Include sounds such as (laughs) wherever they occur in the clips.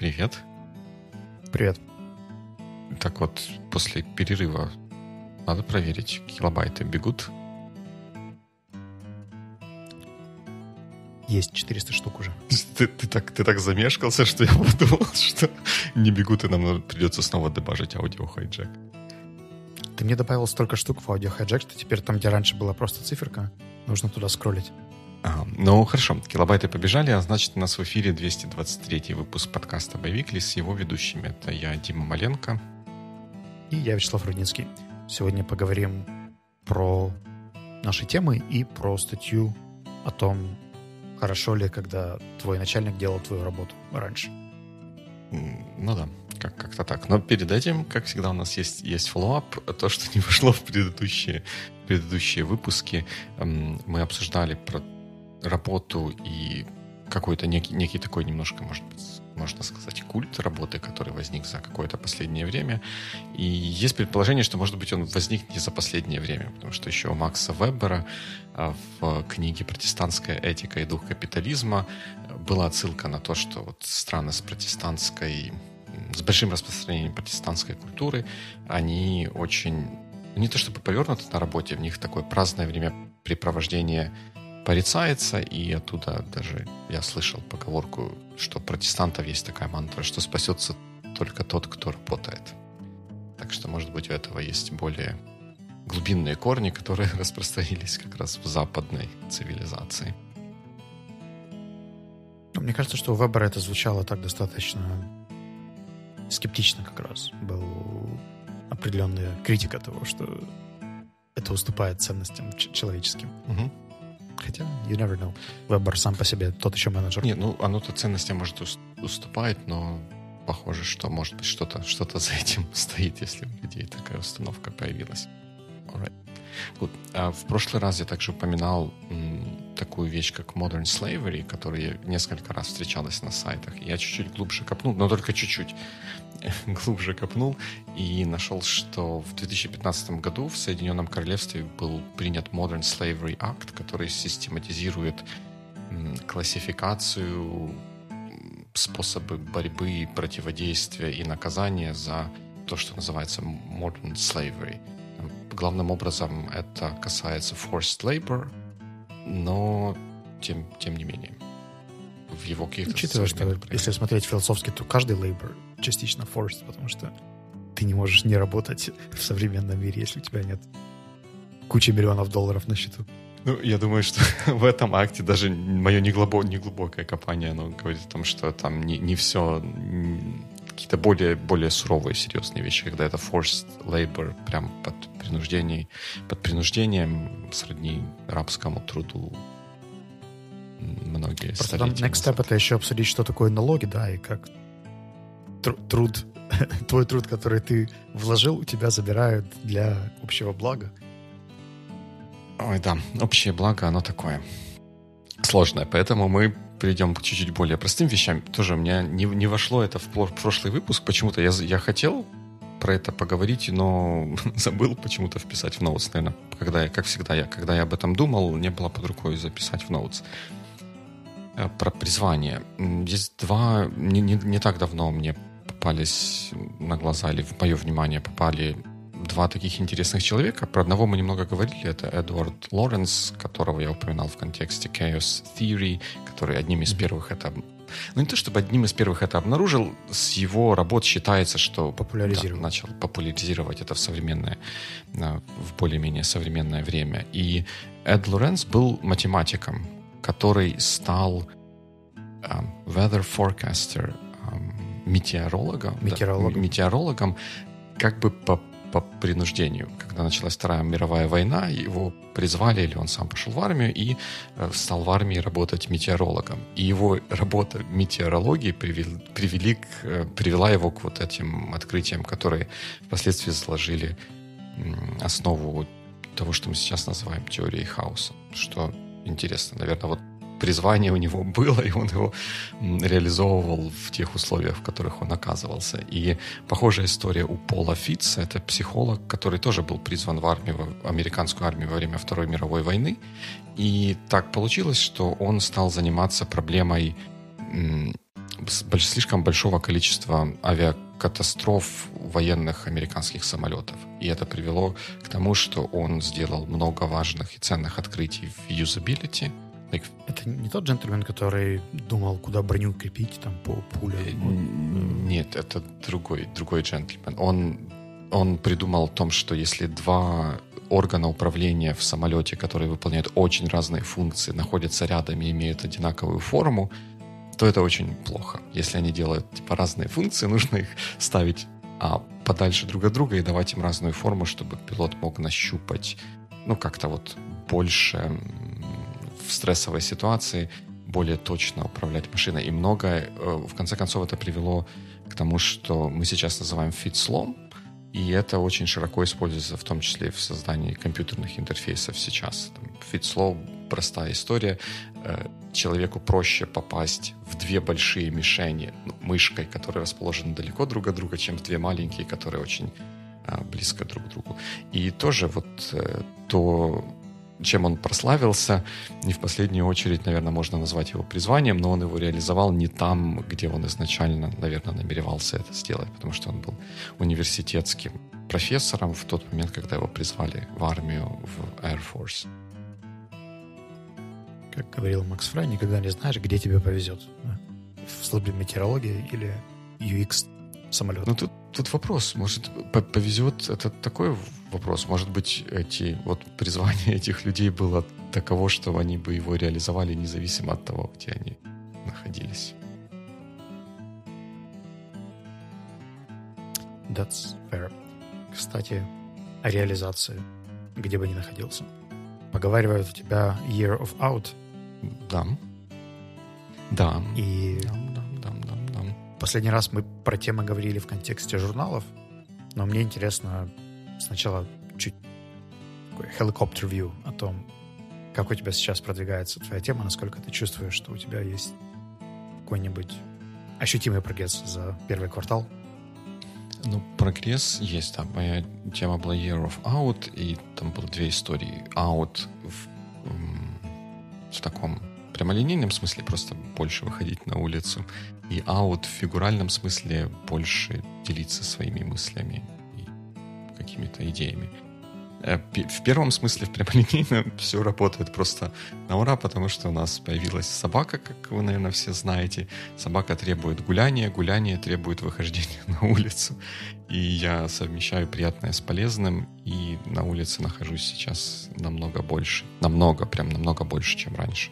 Привет. Привет. Так вот, после перерыва надо проверить, килобайты бегут. Есть 400 штук уже. (laughs) Ты, ты, так, ты так замешкался, что я (laughs) подумал, что не бегут, и нам придется снова добавить аудио хайджек. Ты мне добавил столько штук в аудио хайджек, что теперь там, где раньше была просто циферка, нужно туда скроллить. А, ну, хорошо, килобайты побежали, а значит, у нас в эфире 223 выпуск подкаста «Biweekly» с его ведущими. Это я, Дима Маленко. И я, Вячеслав Рудницкий. Сегодня поговорим про наши темы и про статью о том, хорошо ли, когда твой начальник делал твою работу раньше. Ну да, как- как-то так. Но перед этим, как всегда, у нас есть, есть follow-up. (laughs) То, что не вошло в предыдущие, предыдущие выпуски, мы обсуждали про работу и какой-то некий, некий такой немножко, может быть, можно сказать, культ работы, который возник за какое-то последнее время. И есть предположение, что, может быть, он возник не за последнее время, потому что еще у Макса Вебера а, в книге «Протестантская этика и дух капитализма» была отсылка на то, что вот страны с протестантской с большим распространением протестантской культуры, они очень, не то чтобы повернуты на работе, в них такое праздное времяпрепровождение порицается, и оттуда даже я слышал поговорку, что протестантов есть такая мантра, что спасется только тот, кто работает. Так что, может быть, у этого есть более глубинные корни, которые (laughs) распространились как раз в западной цивилизации. Ну, Мне кажется, что у Вебера это звучало так достаточно скептично как раз. Был определенная критика того, что это уступает ценностям человеческим. Мгм. Хотя, you never know. Вебер сам по себе тот еще менеджер. Не, ну оно-то ценностям может ус- уступает, но похоже, что может быть что-то что за этим (laughs) стоит, если у людей такая установка появилась. Alright. Good. А в прошлый раз я также упоминал м, такую вещь, как Modern Slavery, которая несколько раз встречалась на сайтах. Я чуть-чуть глубже копнул, но только чуть-чуть (laughs) глубже копнул и нашел, что в 2015 году в Соединенном Королевстве был принят Modern Slavery Act, который систематизирует классификацию способы борьбы, противодействия и наказания за то, что называется modern slavery. Главным образом это касается forced labor, но тем, тем не менее. В его каких-то Учитывая, что проявлениях. если смотреть философски, то каждый лейбор частично forced, потому что ты не можешь не работать (laughs) в современном мире, если у тебя нет кучи миллионов долларов на счету. Ну, я думаю, что (laughs) в этом акте даже мое неглубо, неглубокое копание, оно говорит о том, что там не, не все, какие-то более, более суровые, серьезные вещи, когда это forced labor, прям под принуждением, под принуждением сродни рабскому труду. Многие Просто там next step это еще обсудить, что такое налоги, да, и как труд, (laughs) твой труд, который ты вложил, у тебя забирают для общего блага. Ой, да, общее благо, оно такое сложное, поэтому мы перейдем к чуть-чуть более простым вещам. Тоже у меня не, не вошло это в прошлый выпуск, почему-то я, я хотел про это поговорить, но (laughs) забыл почему-то вписать в ноутс, наверное, когда я, как всегда, я, когда я об этом думал, не было под рукой записать в ноутс. Э, Про призвание. Есть два, не, не, не так давно мне попались на глаза, или в мое внимание попали два таких интересных человека. Про одного мы немного говорили. Это Эдвард Лоренс, которого я упоминал в контексте Chaos Theory, который одним из первых это... Ну, не то чтобы одним из первых это обнаружил, с его работ считается, что... Популяризировал. да, начал популяризировать это в современное, а, в более-менее современное время. И Эд Лоренс был математиком, который стал а, weather forecaster, а, метеорологом, да, Метеорологом. метеорологом как бы по, по принуждению. Когда началась Вторая мировая война, его призвали, или он сам пошел в армию и э, стал в армии работать метеорологом. И его работа метеорологии привели, привели к, э, привела его к вот этим открытиям, которые впоследствии заложили основу того, что мы сейчас называем теорией хаоса. Что интересно, наверное, вот призвание у него (laughs) было, и он его реализовывал в тех условиях, в которых он оказывался. И похожая история у Пола Фитца, это психолог, который тоже был призван в армию, в американскую армию во время Второй мировой войны. И так получилось, что он стал заниматься проблемой слишком большого количества авиакатастроф военных американских самолетов. И это привело к тому, что он сделал много важных и ценных открытий в юзабилити. Like... Это не тот джентльмен, который думал, куда броню крепить там по пуле? Э, нет, это другой, другой джентльмен. Он, он придумал о том, что если два органа управления в самолете, которые выполняют очень разные функции, находятся рядом и имеют одинаковую форму, то это очень плохо. Если они делают типа разные функции, (laughs) нужно их ставить а, подальше друг от друга и давать им разную форму, чтобы пилот мог нащупать, ну, как-то вот больше в стрессовой ситуации более точно управлять машиной. И многое, э, в конце концов, это привело к тому, что мы сейчас называем фит-слом, и это очень широко используется, в том числе в создании компьютерных интерфейсов сейчас. FitSlow — простая история. Э, человеку проще попасть в две большие мишени ну, мышкой, которые расположены далеко друг от друга, чем в две маленькие, которые очень а, близко друг к другу. И тоже вот э, то чем он прославился, не в последнюю очередь, наверное, можно назвать его призванием, но он его реализовал не там, где он изначально, наверное, намеревался это сделать, потому что он был университетским профессором в тот момент, когда его призвали в армию, в Air Force. Как говорил Макс Фрай, никогда не знаешь, где тебе повезет. В службе метеорологии или UX самолет. Ну, тут, тут вопрос. Может, повезет, это такой вопрос. Может быть, эти, вот призвание (laughs) этих людей было таково, что они бы его реализовали независимо от того, где они находились. That's fair. Кстати, о реализации, где бы ни находился. Поговаривают, у тебя Year of Out. Да. Да. И да Последний раз мы про темы говорили в контексте журналов, но мне интересно сначала чуть helicopter view о том, как у тебя сейчас продвигается твоя тема, насколько ты чувствуешь, что у тебя есть какой-нибудь ощутимый прогресс за первый квартал? Ну, прогресс есть, да. Моя тема была Year of Out, и там было две истории. Out в, в таком прямолинейном смысле просто больше выходить на улицу, и out в фигуральном смысле больше делиться своими мыслями и какими-то идеями. Э, в первом смысле, в прямолинейном, (laughs) все работает просто на ура, потому что у нас появилась собака, как вы, наверное, все знаете. Собака требует гуляния, гуляние требует выхождения (laughs) на улицу. И я совмещаю приятное с полезным, и на улице нахожусь сейчас намного больше. Намного, прям намного больше, чем раньше.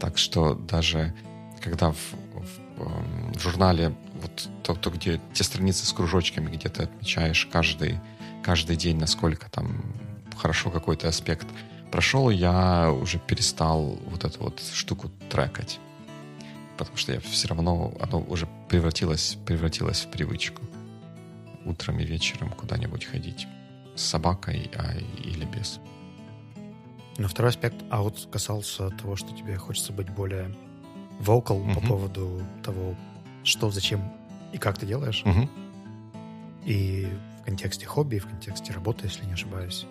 Так что даже когда в, в, эм, в журнале вот то, то, где те страницы с кружочками, где ты отмечаешь каждый, каждый день, насколько там хорошо какой-то аспект прошел, я уже перестал вот эту вот штуку трекать. Потому что я все равно, оно уже превратилось, превратилось в привычку. Утром и вечером куда-нибудь ходить. С собакой а, или без. Но второй аспект аут касался того, что тебе хочется быть более vocal uh-huh. по поводу того, что, зачем и как ты делаешь. Uh-huh. И в контексте хобби, и в контексте работы, если не ошибаюсь.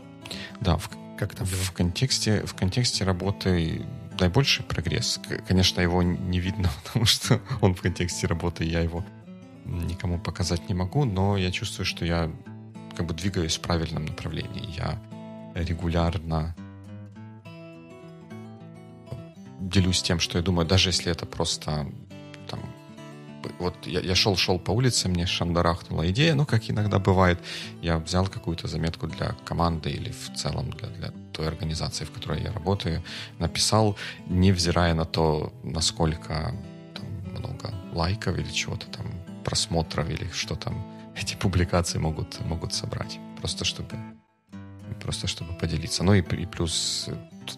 Да, в, как там в контексте в контексте работы наибольший прогресс. Конечно, его не видно, (laughs) потому что он в контексте работы, я его никому показать не могу, но я чувствую, что я как бы двигаюсь в правильном направлении. Я регулярно делюсь тем, что я думаю, даже если это просто там, вот я, шел, шел по улице, мне шандарахнула идея, ну, как иногда бывает, я взял какую-то заметку для команды или в целом для, для той организации, в которой я работаю, написал, невзирая на то, насколько там, много лайков или чего-то там, просмотров или что там (laughs) эти публикации могут, могут собрать. Просто чтобы просто чтобы поделиться. Ну и, и плюс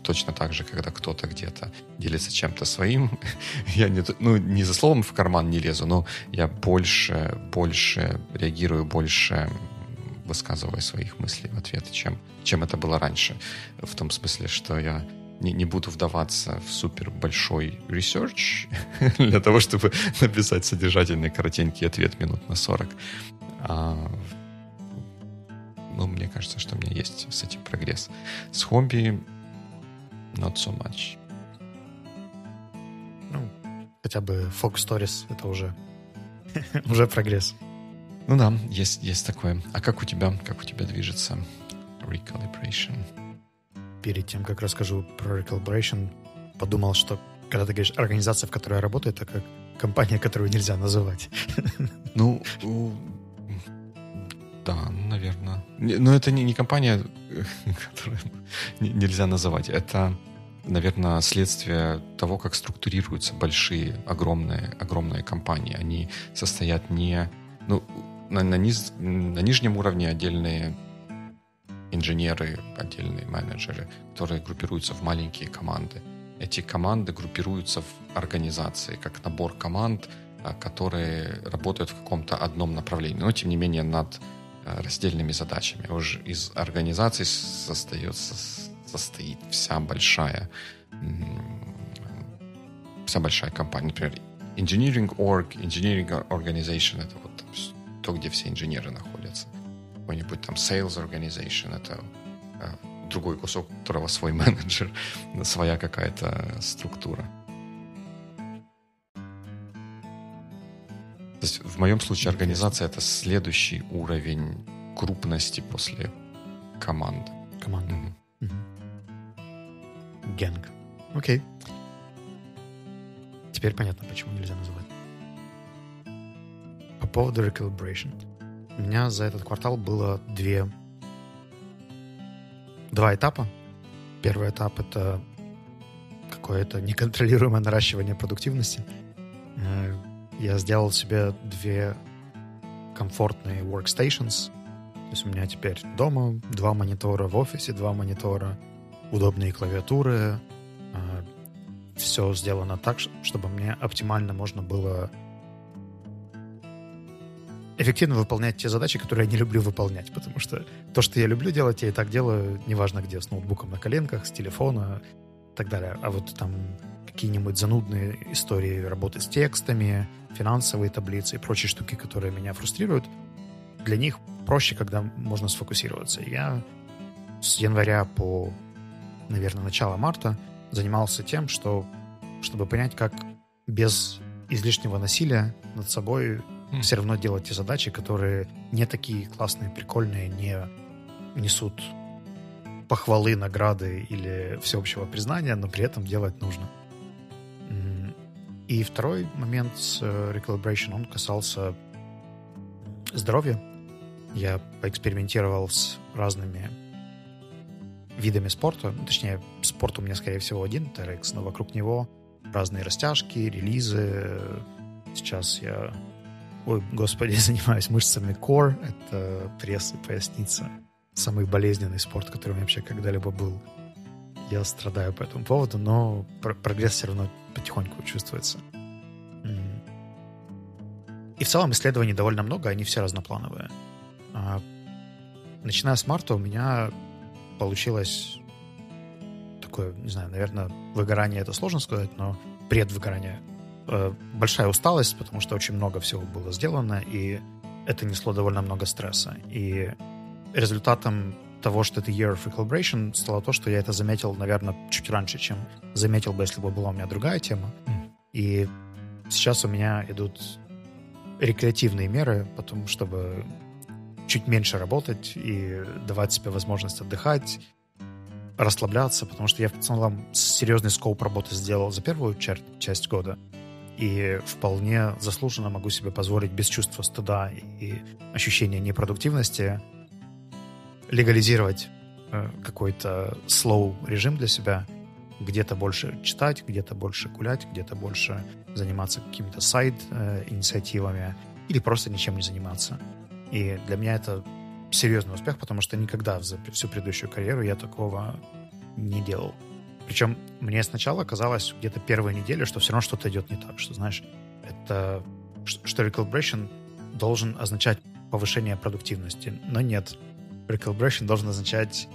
точно так же, когда кто-то где-то делится чем-то своим, (laughs) я не, ну, не за словом в карман не лезу, но я больше, больше реагирую, больше высказываю своих мыслей в ответ, чем, чем это было раньше. В том смысле, что я не, не буду вдаваться в супер большой research (laughs) для того, чтобы (laughs) написать содержательный коротенький ответ минут на 40. А, ну, мне кажется, что у меня есть с этим прогресс. С хобби not so much. Ну, хотя бы Focus Stories — это уже, (laughs) уже прогресс. Ну да, есть, есть такое. А как у тебя, как у тебя движется Recalibration? Перед тем, как расскажу про Recalibration, подумал, что когда ты говоришь организация, в которой я работаю, это как компания, которую нельзя называть. (laughs) Ну, да, наверное. Но это не, не компания, (laughs) которую нельзя называть. Это, наверное, следствие того, как структурируются большие, огромные, огромные компании. Они состоят не... Ну, на, на, низ, на нижнем уровне отдельные инженеры, отдельные менеджеры, которые группируются в маленькие команды. Эти команды группируются в организации, как набор команд, а, которые работают в каком-то одном направлении, но тем не менее над раздельными задачами. Уже из организации состоится, состоит вся большая вся большая компания. Например, engineering org, engineering organization — это вот то, где все инженеры находятся. Какой-нибудь там sales organization — это а, другой кусок, у которого свой (laughs) менеджер, своя какая-то структура. То есть в моем случае организация это следующий уровень крупности после команды. Команда. Угу. Угу. Гэнг. Окей. Теперь понятно, почему нельзя называть. По поводу recalibration. У меня за этот квартал было две два этапа. Первый этап — это какое-то неконтролируемое наращивание продуктивности. Я сделал себе две комфортные workstations. То есть у меня теперь дома два монитора, в офисе два монитора, удобные клавиатуры. Э, Все сделано так, чтобы мне оптимально можно было эффективно выполнять те задачи, которые я не люблю выполнять, потому что то, что я люблю делать, я и так делаю, неважно где, с ноутбуком на коленках, с телефона и так далее. А вот там какие-нибудь занудные истории работы с текстами, финансовые таблицы и прочие штуки, которые меня фрустрируют, для них проще, когда можно сфокусироваться. Я с января по, наверное, начало марта занимался тем, что, чтобы понять, как без излишнего насилия над собой mm. все равно делать те задачи, которые не такие классные, прикольные, не несут похвалы, награды или всеобщего признания, но при этом делать нужно. И второй момент с э, Recalibration, он касался здоровья. Я поэкспериментировал с разными видами спорта. Ну, точнее, спорт у меня, скорее всего, один, TRX, но вокруг него разные растяжки, релизы. Сейчас я ой, господи, (laughs) занимаюсь мышцами core, это пресс и поясница. Самый болезненный спорт, который у меня вообще когда-либо был. Я страдаю по этому поводу, но прогресс все равно потихоньку чувствуется. И в целом исследований довольно много, они все разноплановые. А, начиная с марта у меня получилось такое, не знаю, наверное, выгорание это сложно сказать, но предвыгорание Э, большая усталость, потому что очень много всего было сделано, и это несло довольно много стресса. И результатом того, что это Year of Recalibration, стало то, что я это заметил, наверное, чуть раньше, чем заметил бы, если бы была у меня другая тема. Mm. И сейчас у меня идут рекреативные меры, потому чтобы чуть меньше работать и давать себе возможность отдыхать, расслабляться, потому что я в целом серьезный скоп работы сделал за первую часть года, и вполне заслуженно могу себе позволить без чувства стыда и ощущения непродуктивности легализировать э, какой-то slow режим для себя, где-то больше читать, где-то больше гулять, где-то больше заниматься какими-то сайт-инициативами или просто ничем не заниматься. И для меня это серьезный успех, потому что никогда за всю предыдущую карьеру я такого не делал. Причем мне сначала казалось где-то первые недели, что все равно что-то идет не так, что, знаешь, это, что recalibration должен означать повышение продуктивности, но нет. Recalibration должен означать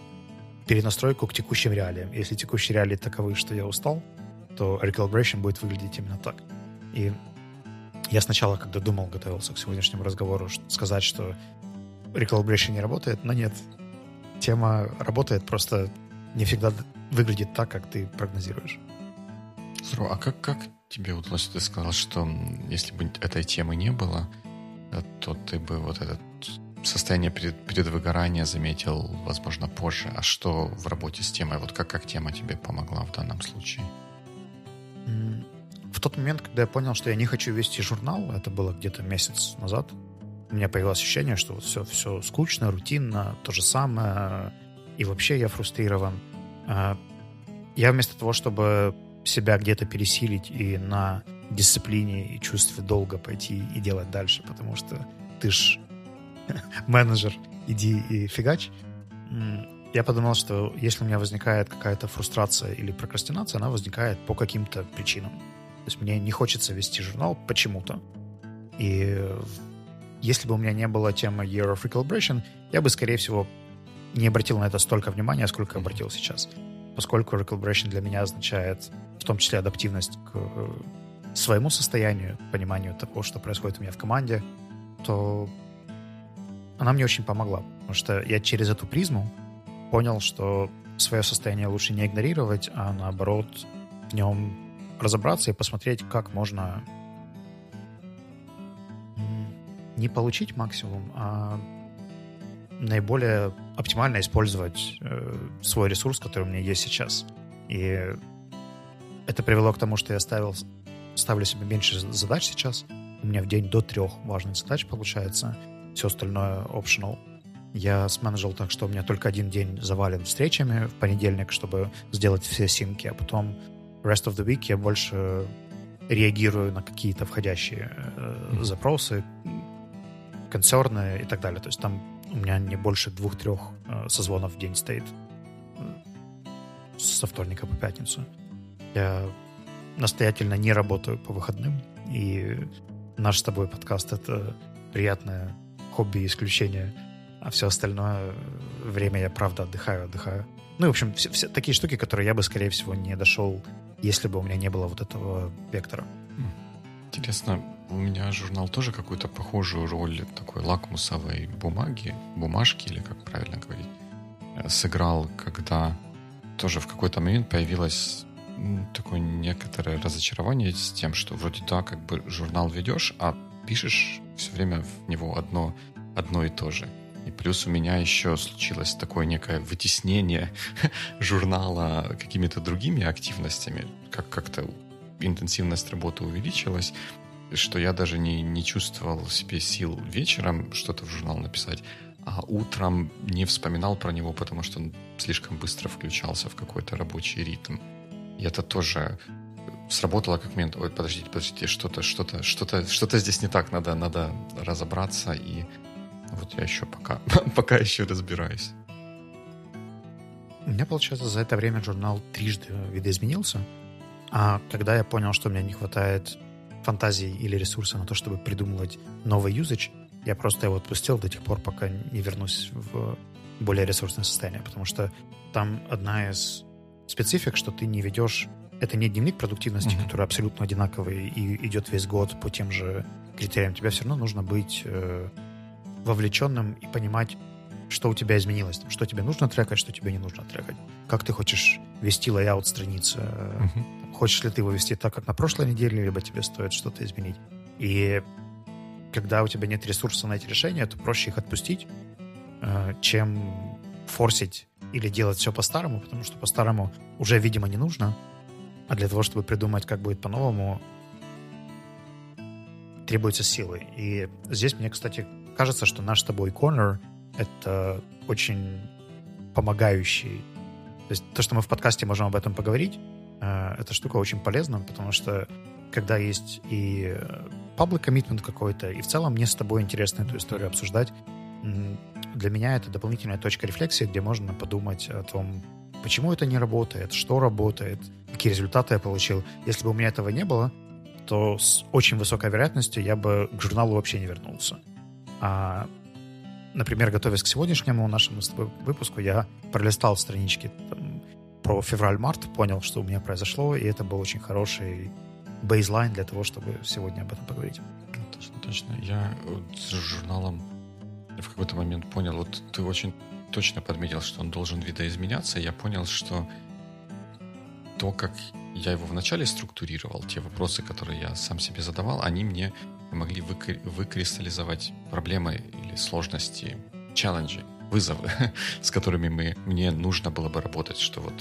перенастройку к текущим реалиям. Если текущие реалии таковы, что я устал, то recalibration будет выглядеть именно так. И я сначала, когда думал, готовился к сегодняшнему разговору, сказать, что recalibration не работает, но нет. Тема работает, просто не всегда выглядит так, как ты прогнозируешь. Здорово. А как, как тебе удалось? Ты сказал, что если бы этой темы не было, э, то ты бы вот это состояние перед, предвыгорания заметил, возможно, позже. А что в работе с темой? Вот как, как тема тебе помогла в данном случае? В тот момент, когда я понял, что я не хочу вести журнал, это было где-то месяц назад, у меня появилось ощущение, что все, все скучно, рутинно, то же самое, и вообще я фрустрирован. А, я вместо того, чтобы себя где-то пересилить и на дисциплине и чувстве долга пойти и делать дальше, потому что ты ж (laughs) менеджер, иди и фигач. Я подумал, что если у меня возникает какая-то фрустрация или прокрастинация, она возникает по каким-то причинам. То есть мне не хочется вести журнал почему-то. И если бы у меня не было темы Year of Recalibration, я бы, скорее всего, не обратил на это столько внимания, сколько обратил сейчас. Поскольку Recalibration для меня означает в том числе адаптивность к э, своему состоянию, пониманию того, что происходит у меня в команде, то она мне очень помогла. Потому что я через эту призму понял, что свое состояние лучше не игнорировать, а наоборот в нем разобраться и посмотреть, как можно не получить максимум, а наиболее оптимально использовать э, свой ресурс, который у меня есть сейчас. И это привело к тому, что я ставил, ставлю себе меньше задач сейчас. У меня в день до трех важных задач получается. Все остальное optional. Я сменеджил так, что у меня только один день завален встречами в понедельник, чтобы сделать все симки, а потом rest of the week я больше реагирую на какие-то входящие э, запросы, концерны и так далее. То есть там у меня не больше двух-трех э, созвонов в день стоит э, со вторника по пятницу. Я настоятельно не работаю по выходным, и наш с тобой подкаст — это приятное хобби и исключение, а все остальное время я, правда, отдыхаю, отдыхаю. Ну, в общем, все, все такие штуки, которые я бы, скорее всего, не дошел, если бы у меня не было вот этого вектора. Интересно, у меня журнал тоже какую-то похожую роль такой лакмусовой бумаги, бумажки, или как правильно говорить, э, сыграл, когда тоже в какой-то момент появилась такое некоторое разочарование с тем, что вроде да, как бы журнал ведешь, а пишешь все время в него одно, одно и то же. И плюс у меня еще случилось такое некое вытеснение (laughs) журнала какими-то другими активностями, как как-то интенсивность работы увеличилась, что я даже не, не чувствовал себе сил вечером что-то в журнал написать, а утром не вспоминал про него, потому что он слишком быстро включался в какой-то рабочий ритм. И это тоже сработало как момент, ой, подождите, подождите, что-то, что-то, что-то, что-то здесь не так, надо, надо разобраться, и вот я еще пока, (laughs) пока еще разбираюсь. У меня, получается, за это время журнал трижды видоизменился, а когда я понял, что меня не хватает фантазии или ресурса на то, чтобы придумывать новый юзач, я просто его отпустил до тех пор, пока не вернусь в более ресурсное состояние, потому что там одна из специфик, что ты не ведешь... Это не дневник продуктивности, mm-hmm. который абсолютно одинаковый и идет весь год по тем же критериям. Тебе все равно нужно быть э, вовлеченным и понимать, что у тебя изменилось, что тебе нужно трекать, что тебе не нужно трекать. Как ты хочешь вести layout страницы. Mm-hmm. Хочешь ли ты его вести так, как на прошлой неделе, либо тебе стоит что-то изменить. И когда у тебя нет ресурса на эти решения, то проще их отпустить, э, чем форсить или делать все по-старому, потому что по-старому уже, видимо, не нужно. А для того, чтобы придумать, как будет по-новому, требуется силы. И здесь мне, кстати, кажется, что наш с тобой corner — это очень помогающий. То есть то, что мы в подкасте можем об этом поговорить, э, эта штука очень полезна, потому что когда есть и public commitment какой-то, и в целом мне с тобой интересно эту историю обсуждать, для меня это дополнительная точка рефлексии, где можно подумать о том, почему это не работает, что работает, какие результаты я получил. Если бы у меня этого не было, то с очень высокой вероятностью я бы к журналу вообще не вернулся. А, например, готовясь к сегодняшнему нашему выпуску, я пролистал странички там, про февраль-март, понял, что у меня произошло, и это был очень хороший бейзлайн для того, чтобы сегодня об этом поговорить. Точно, точно. Я с журналом в какой-то момент понял, вот ты очень точно подметил, что он должен видоизменяться, я понял, что то, как я его вначале структурировал, те вопросы, которые я сам себе задавал, они мне могли выкристаллизовать проблемы или сложности, челленджи, вызовы, (laughs) с которыми мы, мне нужно было бы работать, что вот,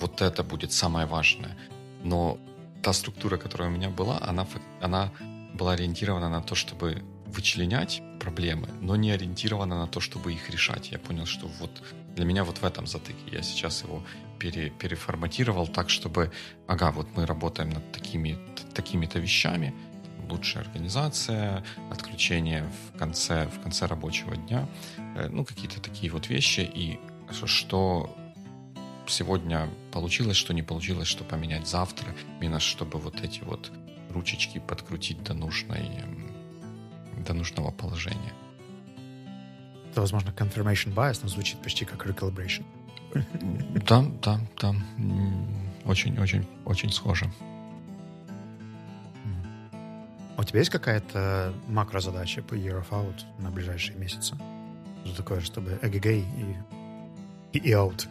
вот это будет самое важное. Но та структура, которая у меня была, она, она была ориентирована на то, чтобы вычленять проблемы, но не ориентирована на то, чтобы их решать. Я понял, что вот для меня вот в этом затыке. Я сейчас его пере, переформатировал так, чтобы, ага, вот мы работаем над такими, такими-то вещами, лучшая организация, отключение в конце, в конце рабочего дня, э, ну, какие-то такие вот вещи, и что сегодня получилось, что не получилось, что поменять завтра, именно чтобы вот эти вот ручечки подкрутить до нужной, до нужного положения. Это, возможно, confirmation bias, но звучит почти как recalibration. Да, да, да. Очень, очень, очень схоже. А у тебя есть какая-то макрозадача по Year of Out на ближайшие месяцы? Что такое, чтобы эгегей и, и, и out?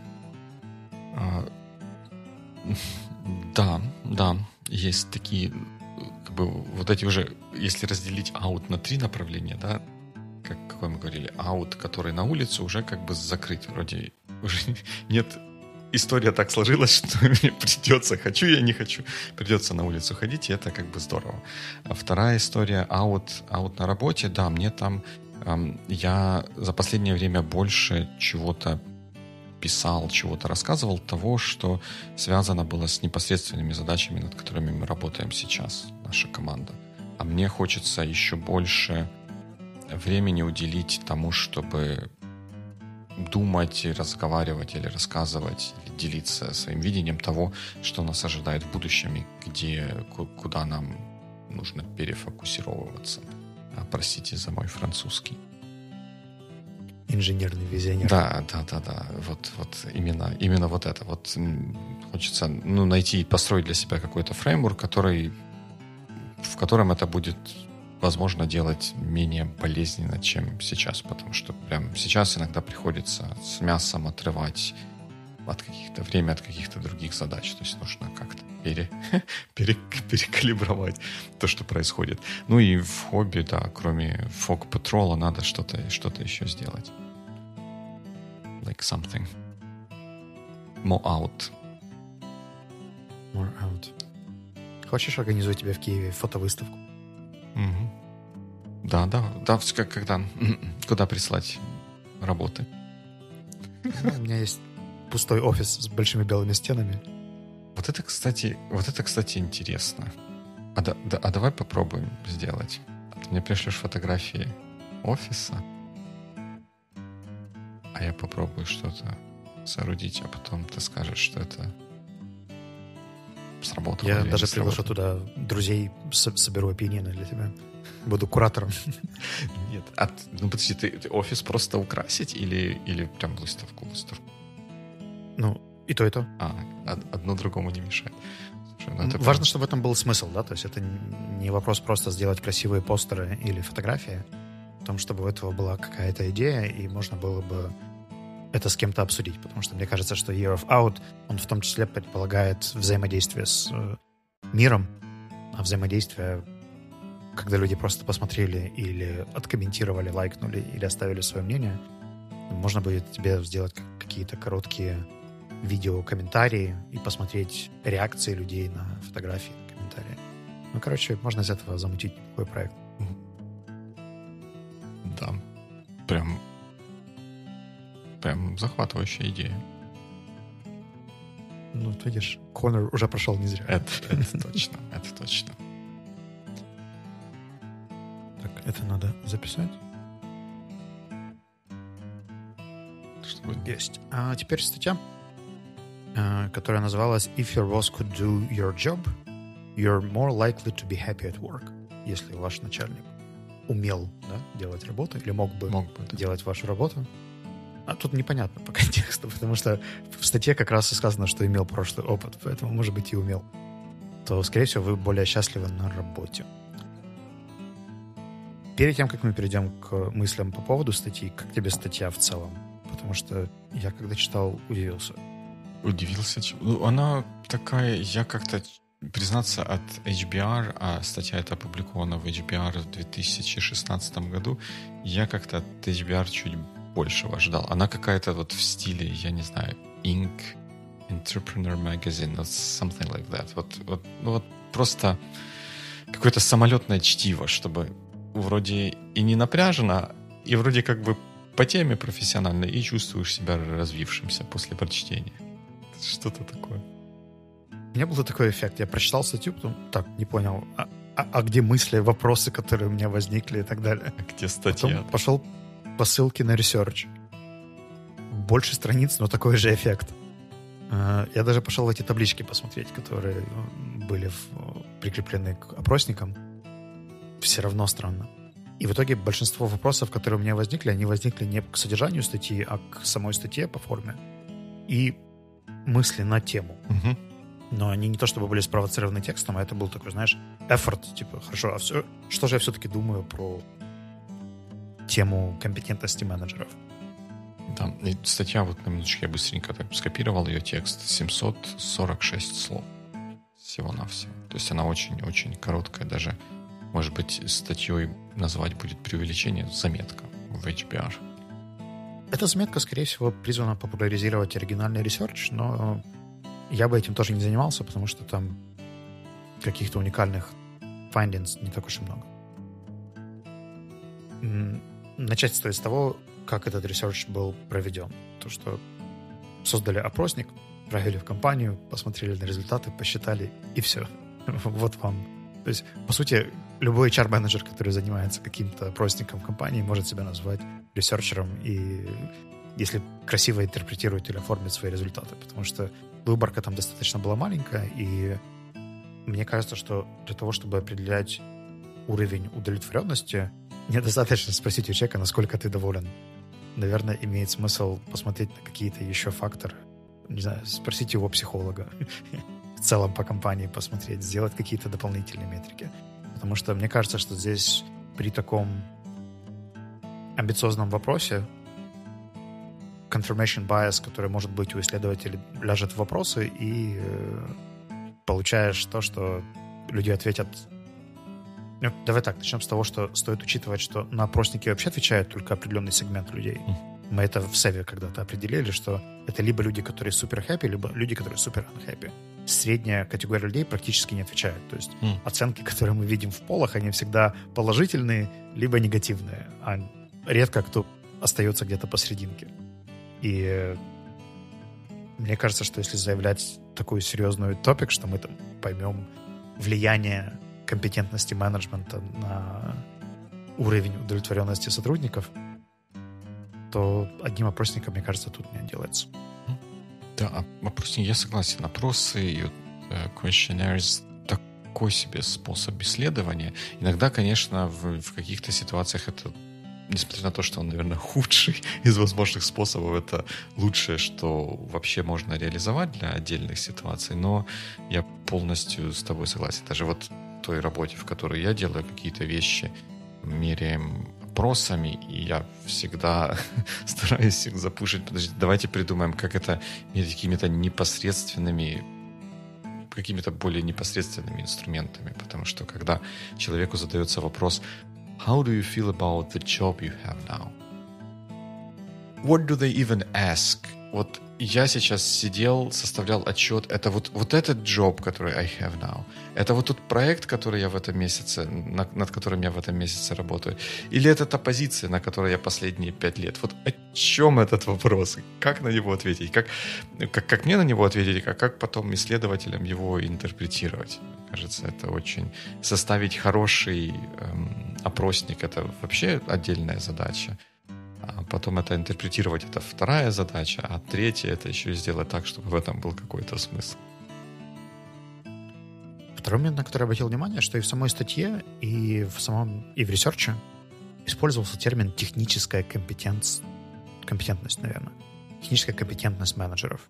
А, да, да. Есть такие, как бы, вот эти уже, если разделить out на три направления, да, как, какой мы говорили, аут, который на улице, уже как бы закрыт. Вроде уже (laughs) нет история так сложилась, (laughs) что мне придется, хочу я, не хочу, придется на улицу ходить, и это как бы здорово. А вторая история, аут, аут на работе, да, мне там, эм, я за последнее время больше чего-то писал, чего-то рассказывал, того, что связано было с непосредственными задачами, над которыми мы работаем сейчас, наша команда. А мне хочется еще больше времени уделить тому, чтобы думать, разговаривать или рассказывать, или делиться своим видением того, что нас ожидает в будущем и где, куда нам нужно перефокусировываться. А, простите за мой французский. Инженерный визионер. Да, да, да, да. Вот, вот именно, именно вот это. Вот хочется ну, найти, построить для себя какой-то фреймворк, который, в котором это будет возможно, делать менее болезненно, чем сейчас, потому что прям сейчас иногда приходится с мясом отрывать от каких-то время от каких-то других задач. То есть нужно как-то пере, (laughs) пере, перекалибровать то, что происходит. Ну и в хобби, да, кроме фок патрола надо что-то что еще сделать. Like something. More out. More out. Хочешь организовать тебе в Киеве фотовыставку? Угу. Да, да, да, как, когда, (clears throat) куда прислать работы? Ну, у меня есть пустой офис с большими белыми стенами. Вот это, кстати, вот это, кстати, интересно. А, да, да, а давай попробуем сделать. Ты мне пришлешь фотографии офиса, а я попробую что-то соорудить, а потом ты скажешь, что это сработало. Я даже приглашу туда друзей, соберу опинины для тебя. Буду куратором. (laughs) Нет. А, ну, подожди, ты, ты офис просто украсить или, или прям выставку, выставку? Ну, и то, и то. А, одно другому не мешает. Слушай, ну, Важно, прям... чтобы в этом был смысл, да? То есть это не вопрос просто сделать красивые постеры или фотографии, в том, чтобы у этого была какая-то идея, и можно было бы это с кем-то обсудить, потому что мне кажется, что Year of Out, он в том числе предполагает взаимодействие с э, миром, а взаимодействие, когда люди просто посмотрели или откомментировали, лайкнули или оставили свое мнение, можно будет тебе сделать какие-то короткие видео комментарии и посмотреть реакции людей на фотографии, на комментарии. Ну, короче, можно из этого замутить неплохой проект. Да, прям Прям захватывающая идея. Ну, ты видишь, Конор уже прошел не зря. Это, это точно, это точно. Так, это надо записать. Чтобы... Есть. А теперь статья, э, которая называлась «If your boss could do your job, you're more likely to be happy at work». Если ваш начальник умел да, делать работу или мог бы, мог бы да. делать вашу работу, а тут непонятно по (laughs) контексту, потому что в статье как раз и сказано, что имел прошлый опыт, поэтому, может быть, и умел. То, скорее всего, вы более счастливы на работе. Перед тем, как мы перейдем к мыслям по поводу статьи, как тебе статья в целом? Потому что я, когда читал, удивился. удивился. Ну, она такая, я как-то признаться, от HBR, а статья эта опубликована в HBR в 2016 году, я как-то от HBR чуть большего ждал. Она какая-то вот в стиле, я не знаю, Inc. Entrepreneur Magazine, or something like that. Вот, вот, ну вот просто какое-то самолетное чтиво, чтобы вроде и не напряжено, и вроде как бы по теме профессионально, и чувствуешь себя развившимся после прочтения. Что-то такое. У меня был такой эффект. Я прочитал статью, потом так, не понял, а, а, а где мысли, вопросы, которые у меня возникли и так далее. А где статья? Потом пошел по ссылке на research. Больше страниц, но такой же эффект. А, я даже пошел в эти таблички посмотреть, которые были прикреплены к опросникам. Все равно странно. И в итоге большинство вопросов, которые у меня возникли, они возникли не к содержанию статьи, а к самой статье по форме. И мысли на тему. Угу но они не то чтобы были спровоцированы текстом, а это был такой, знаешь, эфорт, типа, хорошо, а все, что же я все-таки думаю про тему компетентности менеджеров? Да, и статья, вот на минуточку я быстренько так скопировал ее текст, 746 слов всего-навсего. То есть она очень-очень короткая, даже, может быть, статьей назвать будет преувеличение, заметка в HBR. Эта заметка, скорее всего, призвана популяризировать оригинальный ресерч, но я бы этим тоже не занимался, потому что там каких-то уникальных findings не так уж и много. Начать стоит с того, как этот research был проведен. То, что создали опросник, провели в компанию, посмотрели на результаты, посчитали, и все. (laughs) Вот вам. То есть, по сути, любой HR-менеджер, который занимается каким-то опросником компании, может себя назвать researcher ом и если красиво интерпретирует или оформит свои результаты. Потому что выборка там достаточно была маленькая, и мне кажется, что для того, чтобы определять уровень удовлетворенности, недостаточно спросить у человека, насколько ты доволен. Наверное, имеет смысл посмотреть на какие-то еще факторы. Не знаю, спросить его психолога. (laughs) В целом по компании посмотреть, сделать какие-то дополнительные метрики. Потому что мне кажется, что здесь при таком амбициозном вопросе confirmation bias, который может быть у исследователей, ляжет в вопросы, и э, получаешь то, что люди ответят. Ну, давай так, начнем с того, что стоит учитывать, что на опросники вообще отвечает только определенный сегмент людей. Мы это в Севе когда-то определили, что это либо люди, которые супер хэппи, либо люди, которые супер unhappy. Средняя категория людей практически не отвечает. То есть mm. оценки, (laughs) которые мы видим в полах, они всегда положительные, либо негативные, а редко кто остается где-то посерединке. И мне кажется, что если заявлять такую серьезную топик, что мы там поймем влияние компетентности менеджмента на уровень удовлетворенности сотрудников, то одним опросником, мне кажется, тут не отделается. Да, опросники, я согласен. Опросы и э, questionnaires такой себе способ исследования. Иногда, конечно, в, в каких-то ситуациях это несмотря на то, что он, наверное, (laughs) худший из возможных способов, это лучшее, что вообще можно реализовать для отдельных ситуаций, но я полностью с тобой согласен. Даже вот той работе, в которой я делаю какие-то вещи, меряем опросами, и я всегда (laughs) стараюсь их запушить. Подождите, давайте придумаем, как это какими-то непосредственными какими-то более непосредственными инструментами, потому что когда человеку задается вопрос, How do you feel about the job you have now? What do they even ask? Вот я сейчас сидел, составлял отчет. Это вот, вот этот job, который I have now. Это вот тот проект, который я в этом месяце, над, над которым я в этом месяце работаю. Или это та позиция, на которой я последние пять лет. Вот о чем этот вопрос? Как на него ответить? Как, как, как мне на него ответить? А как потом исследователям его интерпретировать? Кажется, это очень... Составить хороший эм, опросник — это вообще отдельная задача. А потом это интерпретировать — это вторая задача, а третья — это еще сделать так, чтобы в этом был какой-то смысл. Второй момент, на который обратил внимание, что и в самой статье, и в самом, и в research е использовался термин техническая компетенция, компетентность, наверное. Техническая компетентность менеджеров.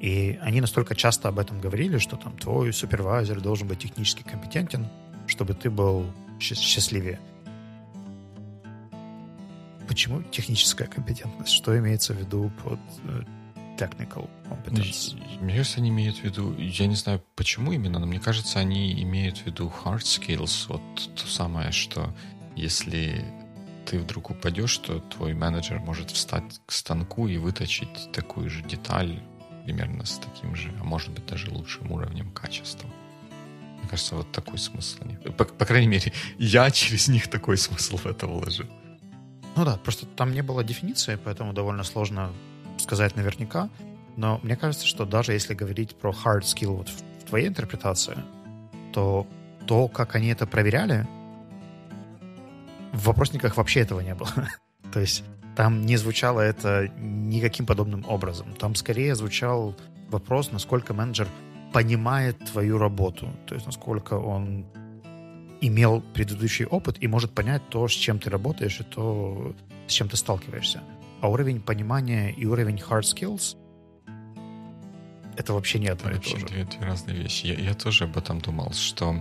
И они настолько часто об этом говорили, что там твой супервайзер должен быть технически компетентен, чтобы ты был счастливее. Почему техническая компетентность? Что имеется в виду под э, technical competence. Мне кажется, они имеют в виду, я не знаю почему именно, но мне кажется, они имеют в виду hard skills, вот то самое, что если ты вдруг упадешь, то твой менеджер может встать к станку и выточить такую же деталь примерно с таким же, а может быть даже лучшим уровнем качества. Мне кажется, вот такой смысл. По, по крайней мере, я через них такой смысл в это вложил. Ну да, просто там не было дефиниции, поэтому довольно сложно сказать наверняка. Но мне кажется, что даже если говорить про hard skill вот в твоей интерпретации, то то, как они это проверяли, в вопросниках вообще этого не было. (laughs) то есть там не звучало это никаким подобным образом. Там скорее звучал вопрос, насколько менеджер понимает твою работу, то есть насколько он имел предыдущий опыт и может понять то, с чем ты работаешь и то, с чем ты сталкиваешься. А уровень понимания и уровень hard skills — это вообще не одно и то же. Две, две разные вещи. Я, я тоже об этом думал, что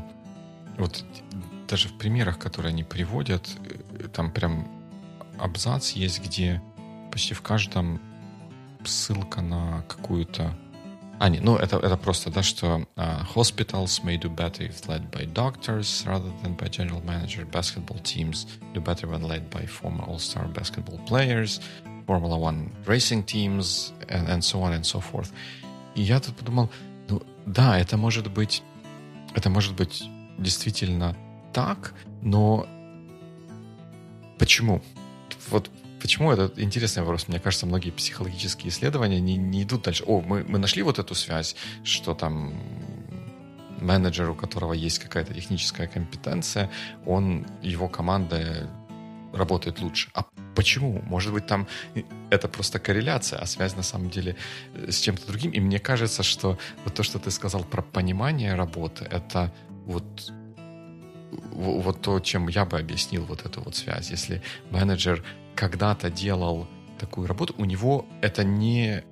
вот даже в примерах, которые они приводят, э, там прям абзац есть, где почти в каждом ссылка на какую-то а, не, ну это, это просто, да, что uh, hospitals may do better if led by doctors rather than by general manager. Basketball teams do better when led by former all-star basketball players. Formula One racing teams and, and so on and so forth. И я тут подумал, ну да, это может быть, это может быть действительно так, но почему? Вот Почему это интересный вопрос? Мне кажется, многие психологические исследования не, не идут дальше. О, мы, мы нашли вот эту связь, что там менеджер, у которого есть какая-то техническая компетенция, он, его команда работает лучше. А почему? Может быть, там это просто корреляция, а связь на самом деле э, с чем-то другим. И мне кажется, что вот то, что ты сказал про понимание работы, это вот вот то, чем я бы объяснил вот эту вот связь. Если менеджер когда-то делал такую работу, у него это не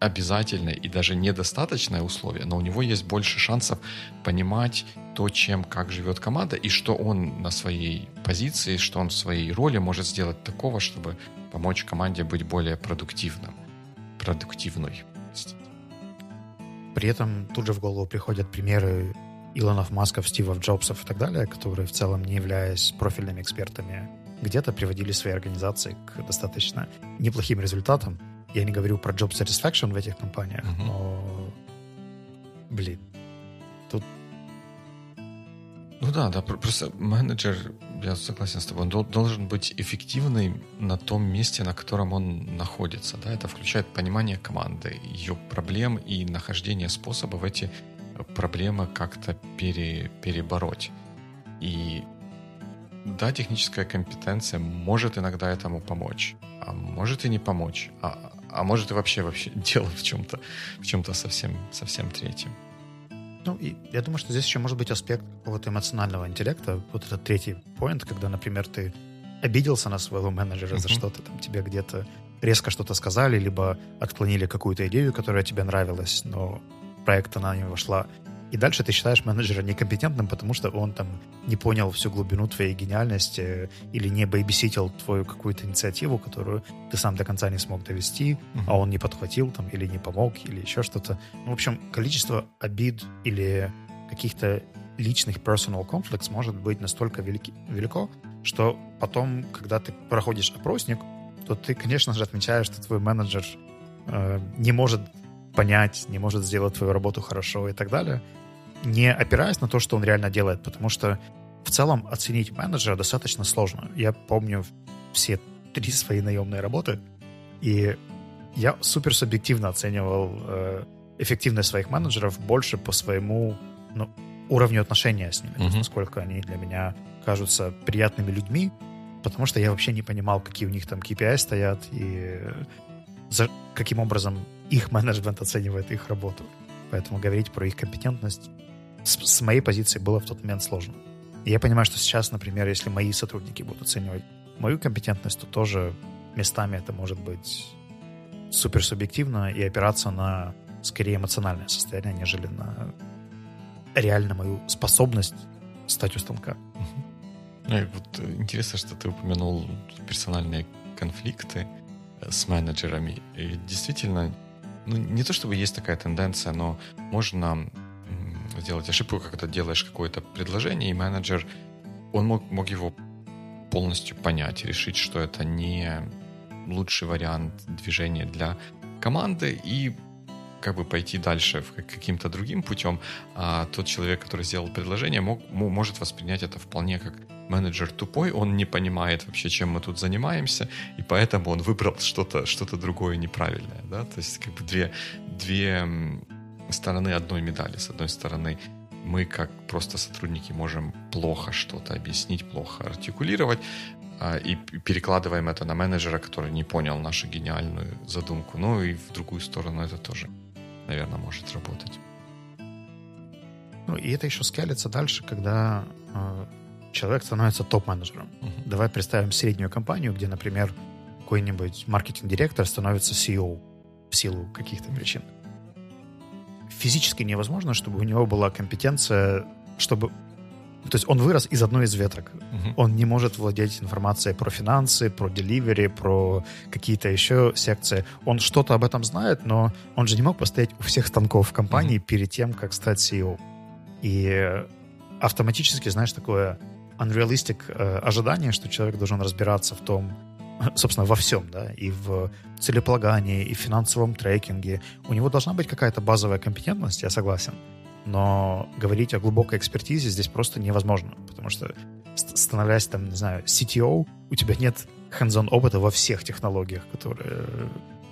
обязательное и даже недостаточное условие, но у него есть больше шансов понимать то, чем, как живет команда, и что он на своей позиции, что он в своей роли может сделать такого, чтобы помочь команде быть более продуктивным, продуктивной. При этом тут же в голову приходят примеры Илонов, Масков, Стивов, Джобсов и так далее, которые в целом, не являясь профильными экспертами, где-то приводили свои организации к достаточно неплохим результатам. Я не говорю про job satisfaction в этих компаниях, uh-huh. но, блин, тут... Ну да, да, просто менеджер, я согласен с тобой, он должен быть эффективный на том месте, на котором он находится. Да? Это включает понимание команды, ее проблем и нахождение способов эти проблемы как-то пере, перебороть. И да, техническая компетенция может иногда этому помочь, а может и не помочь, а, а может и вообще вообще (laughs) дело в чем-то, в чем-то совсем, совсем третьем. Ну, и я думаю, что здесь еще может быть аспект какого-то эмоционального интеллекта. Вот этот третий поинт, когда, например, ты обиделся на своего менеджера uh-huh. за что-то, там тебе где-то резко что-то сказали, либо отклонили какую-то идею, которая тебе нравилась, но проект она не вошла. И дальше ты считаешь менеджера некомпетентным, потому что он там не понял всю глубину твоей гениальности или не бейбиситил твою какую-то инициативу, которую ты сам до конца не смог довести, uh-huh. а он не подхватил там или не помог, или еще что-то. Ну, в общем, количество обид или каких-то личных personal conflicts может быть настолько велики, велико, что потом, когда ты проходишь опросник, то ты, конечно же, отмечаешь, что твой менеджер э, не может понять, не может сделать твою работу хорошо и так далее не опираясь на то, что он реально делает, потому что в целом оценить менеджера достаточно сложно. Я помню все три (laughs) свои наемные работы, и я супер субъективно оценивал э, эффективность своих менеджеров больше по своему ну, уровню отношения с ними, mm-hmm. то есть насколько они для меня кажутся приятными людьми, потому что я вообще не понимал, какие у них там KPI стоят и за каким образом их (laughs) менеджмент оценивает их работу. Поэтому говорить про их компетентность с, с моей позиции было в тот момент сложно. Я понимаю, что сейчас, например, если мои сотрудники будут оценивать мою компетентность, то тоже местами это может быть супер субъективно и опираться на скорее эмоциональное состояние, нежели на реально мою способность стать у станка. Ну, и вот э, интересно, что ты упомянул персональные конфликты э, с менеджерами. И действительно, ну, не то чтобы есть такая тенденция, но можно сделать ошибку, когда делаешь какое-то предложение, и менеджер, он мог, мог его полностью понять, решить, что это не лучший вариант движения для команды, и как бы пойти дальше каким-то другим путем, а тот человек, который сделал предложение, мог, может воспринять это вполне как менеджер тупой, он не понимает вообще, чем мы тут занимаемся, и поэтому он выбрал что-то что другое неправильное, да, то есть как бы две, две стороны одной медали. С одной стороны, мы как просто сотрудники можем плохо что-то объяснить, плохо артикулировать, а, и перекладываем это на менеджера, который не понял нашу гениальную задумку. Ну и в другую сторону это тоже, наверное, может работать. Ну и это еще скалится дальше, когда э, человек становится топ-менеджером. Uh-huh. Давай представим среднюю компанию, где, например, какой-нибудь маркетинг-директор становится CEO в силу каких-то причин. Физически невозможно, чтобы у него была компетенция, чтобы... То есть он вырос из одной из веток. Uh-huh. Он не может владеть информацией про финансы, про деливери, про какие-то еще секции. Он что-то об этом знает, но он же не мог постоять у всех станков в компании uh-huh. перед тем, как стать CEO. И автоматически, знаешь, такое unrealistic э, ожидание, что человек должен разбираться в том, (clears throat) собственно, во всем, да, и в целеполагании, и в финансовом трекинге. У него должна быть какая-то базовая компетентность, я согласен. Но говорить о глубокой экспертизе здесь просто невозможно, потому что становясь там, не знаю, CTO, у тебя нет hands-on опыта во всех технологиях, которые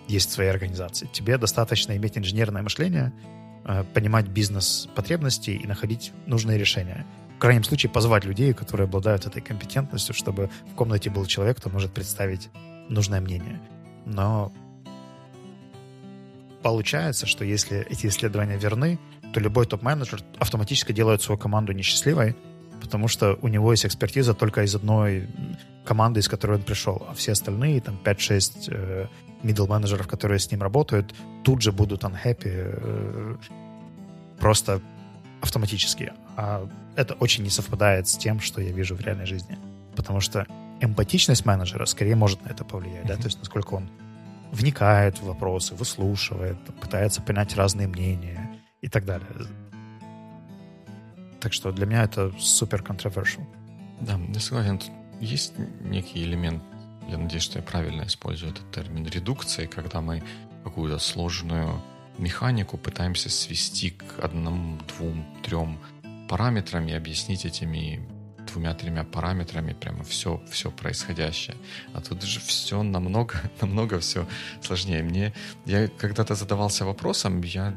есть в своей организации. Тебе достаточно иметь инженерное мышление, э, понимать бизнес-потребности и находить нужные решения крайнем случае позвать людей, которые обладают этой компетентностью, чтобы в комнате был человек, кто может представить нужное мнение. Но получается, что если эти исследования верны, то любой топ-менеджер автоматически делает свою команду несчастливой, потому что у него есть экспертиза только из одной команды, из которой он пришел, а все остальные, там 5-6 э, middle менеджеров, которые с ним работают, тут же будут unhappy э, просто автоматически. А это очень не совпадает с тем, что я вижу в реальной жизни. Потому что эмпатичность менеджера скорее может на это повлиять, mm-hmm. да, то есть насколько он вникает в вопросы, выслушивает, пытается понять разные мнения и так далее. Так что для меня это супер controversial. Да, я согласен. Тут есть некий элемент, я надеюсь, что я правильно использую этот термин, редукции, когда мы какую-то сложную механику пытаемся свести к одному, двум, трем параметрам и объяснить этими двумя-тремя параметрами прямо все, все происходящее. А тут же все намного, (laughs) намного все сложнее. Мне, я когда-то задавался вопросом, я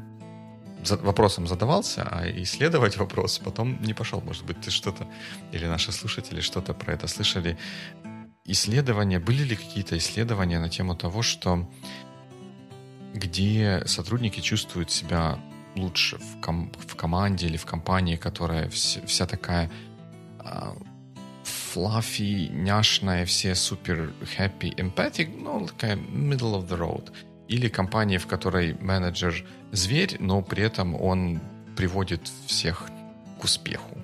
за, вопросом задавался, а исследовать (laughs) вопрос потом не пошел. Может быть, ты что-то, или наши слушатели что-то про это слышали. Исследования, были ли какие-то исследования на тему того, что где сотрудники чувствуют себя лучше в, ком- в команде или в компании, которая вся, вся такая э, fluffy, няшная, все супер happy, empathic, ну, такая middle of the road. Или компания, в которой менеджер зверь, но при этом он приводит всех к успеху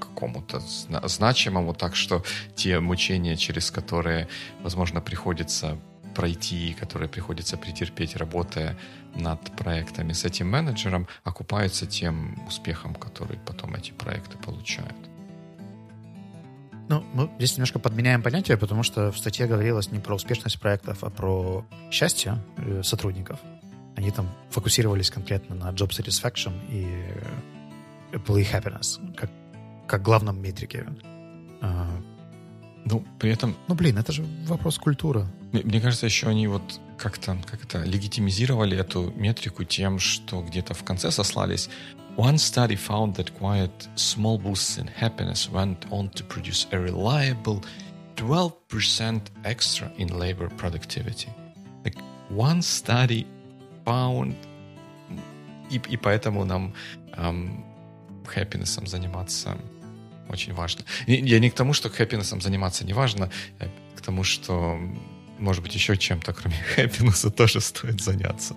какому-то значимому, так что те мучения, через которые, возможно, приходится пройти, которые приходится претерпеть, работая над проектами с этим менеджером, окупаются тем успехом, который потом эти проекты получают. Ну, мы здесь немножко подменяем понятие, потому что в статье говорилось не про успешность проектов, а про счастье э, сотрудников. Они там фокусировались конкретно на job satisfaction и employee happiness, как, как главном метрике. Ну, при этом... Ну, блин, это же вопрос культуры. Мне, мне кажется, еще они вот как-то как это, легитимизировали эту метрику тем, что где-то в конце сослались. One study found that quite small boosts in happiness went on to produce a reliable 12% extra in labor productivity. Like one study found... И, и поэтому нам эм, happiness заниматься очень важно. Я не к тому, что хэппинесом заниматься не важно, а к тому, что, может быть, еще чем-то, кроме (laughs) хэппинеса, тоже стоит заняться.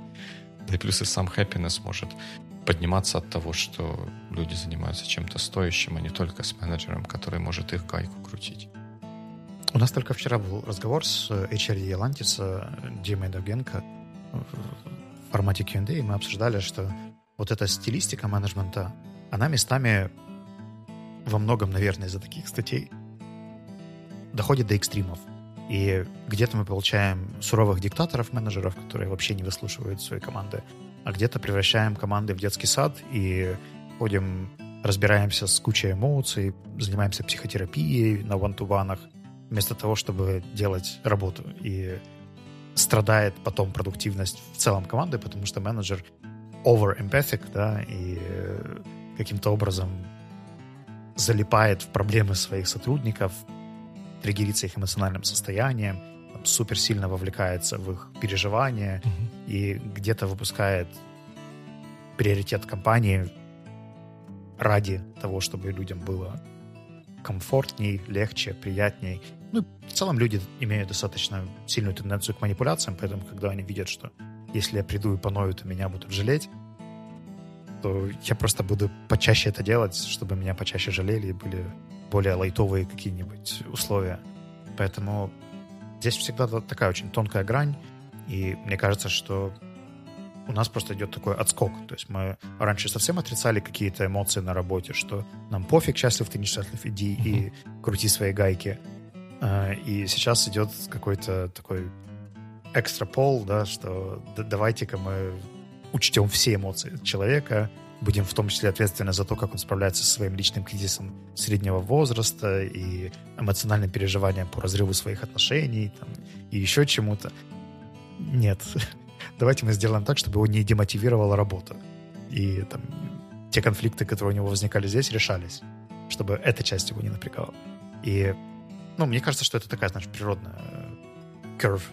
Да и плюс и сам хэппинес может подниматься от того, что люди занимаются чем-то стоящим, а не только с менеджером, который может их гайку крутить. У нас только вчера был разговор с HRD Ялантиса Димой Довгенко формате Q&A мы обсуждали, что вот эта стилистика менеджмента, она местами во многом, наверное, из-за таких статей доходит до экстримов. И где-то мы получаем суровых диктаторов-менеджеров, которые вообще не выслушивают свои команды, а где-то превращаем команды в детский сад и ходим, разбираемся с кучей эмоций, занимаемся психотерапией на вантуванах, вместо того, чтобы делать работу. И страдает потом продуктивность в целом команды, потому что менеджер over empathic, да, и каким-то образом залипает в проблемы своих сотрудников, триггерится их эмоциональным состоянием, там, супер сильно вовлекается в их переживания mm-hmm. и где-то выпускает приоритет компании ради того, чтобы людям было комфортней, легче, приятней. Ну, в целом люди имеют достаточно сильную тенденцию к манипуляциям, поэтому, когда они видят, что если я приду и поною, то меня будут жалеть, то я просто буду почаще это делать, чтобы меня почаще жалели и были более лайтовые какие-нибудь условия. Поэтому здесь всегда такая очень тонкая грань, и мне кажется, что у нас просто идет такой отскок. То есть мы раньше совсем отрицали какие-то эмоции на работе, что нам пофиг, счастлив ты, несчастлив, иди mm-hmm. и крути свои гайки. А, и сейчас идет какой-то такой экстра пол, да, что давайте-ка мы учтем все эмоции человека, будем в том числе ответственны за то, как он справляется со своим личным кризисом среднего возраста и эмоциональным переживанием по разрыву своих отношений там, и еще чему-то. Нет. (laughs) Давайте мы сделаем так, чтобы его не демотивировала работа. И там, те конфликты, которые у него возникали здесь, решались, чтобы эта часть его не напрягала. И, ну, мне кажется, что это такая, знаешь, природная curve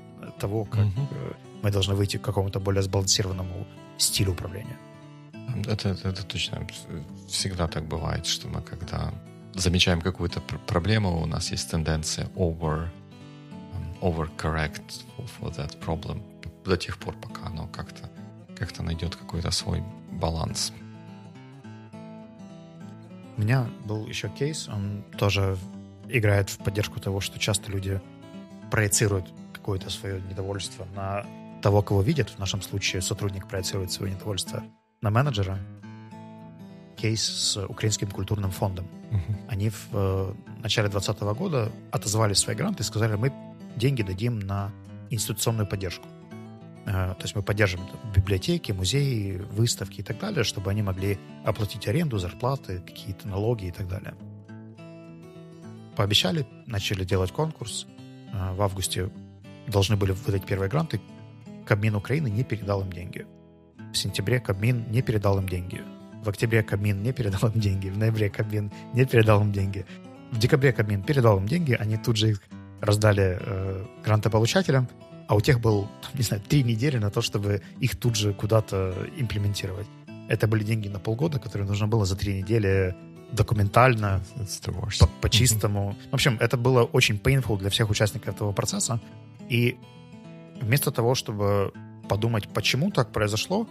того, как mm-hmm. мы должны выйти к какому-то более сбалансированному стилю управления. Это, это, это точно. Всегда так бывает, что мы когда замечаем какую-то пр- проблему, у нас есть тенденция over, um, overcorrect for, that problem до тех пор, пока оно как-то как-то найдет какой-то свой баланс. У меня был еще кейс, он тоже играет в поддержку того, что часто люди проецируют какое-то свое недовольство на того, кого видят. В нашем случае сотрудник проецирует свое недовольство на менеджера кейс с Украинским культурным фондом. Uh-huh. Они в э, начале 2020 года отозвали свои гранты и сказали, мы деньги дадим на институционную поддержку. Э, то есть мы поддержим библиотеки, музеи, выставки и так далее, чтобы они могли оплатить аренду, зарплаты, какие-то налоги и так далее. Пообещали, начали делать конкурс. Э, в августе должны были выдать первые гранты. Кабмин Украины не передал им деньги. В сентябре Кабмин не передал им деньги. В октябре Кабмин не передал им деньги. В ноябре Кабмин не передал им деньги. В декабре Кабмин передал им деньги. Они тут же их раздали э, грантополучателям. А у тех был, не знаю, три недели на то, чтобы их тут же куда-то имплементировать. Это были деньги на полгода, которые нужно было за три недели документально, по, по-чистому. Mm-hmm. В общем, это было очень painful для всех участников этого процесса. И вместо того, чтобы подумать, почему так произошло,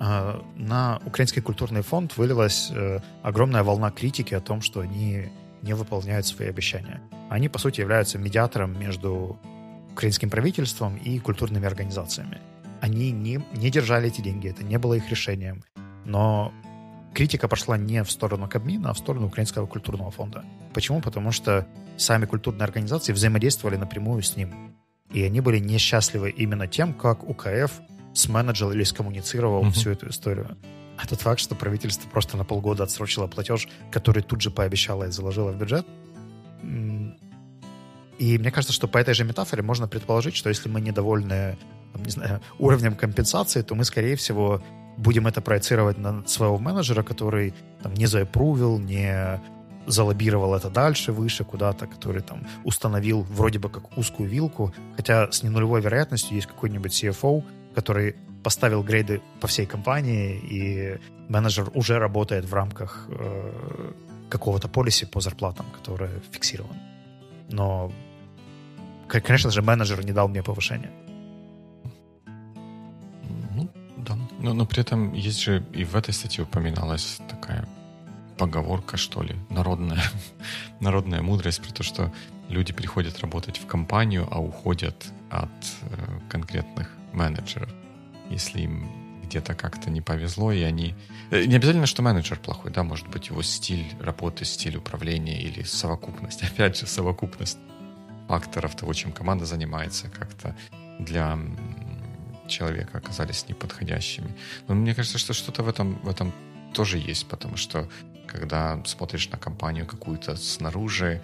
э, на Украинский культурный фонд вылилась э, огромная волна критики о том, что они не выполняют свои обещания. Они, по сути, являются медиатором между украинским правительством и культурными организациями. Они не, не держали эти деньги, это не было их решением. Но критика пошла не в сторону Кабмина, а в сторону Украинского культурного фонда. Почему? Потому что сами культурные организации взаимодействовали напрямую с ним. И они были несчастливы именно тем, как УКФ сменеджил или скоммуницировал mm-hmm. всю эту историю. А тот факт, что правительство просто на полгода отсрочило платеж, который тут же пообещало и заложило в бюджет. И мне кажется, что по этой же метафоре можно предположить, что если мы недовольны там, не знаю, (laughs) уровнем компенсации, то мы, скорее всего, будем это проецировать на своего менеджера, который там, не заапрувил, не залоббировал это дальше, выше куда-то, который там установил вроде бы как узкую вилку, хотя с ненулевой вероятностью есть какой-нибудь CFO, который поставил грейды по всей компании, и менеджер уже работает в рамках э, какого-то полиси по зарплатам, который фиксирован. Но, конечно же, менеджер не дал мне повышения. Ну, да. Но, но при этом есть же и в этой статье упоминалась такая поговорка, что ли, народная, (laughs) народная мудрость про то, что люди приходят работать в компанию, а уходят от э, конкретных менеджеров. Если им где-то как-то не повезло, и они... Э, не обязательно, что менеджер плохой, да, может быть, его стиль работы, стиль управления или совокупность, (laughs) опять же, совокупность факторов того, чем команда занимается, как-то для человека оказались неподходящими. Но мне кажется, что что-то в этом, в этом тоже есть, потому что когда смотришь на компанию какую-то снаружи,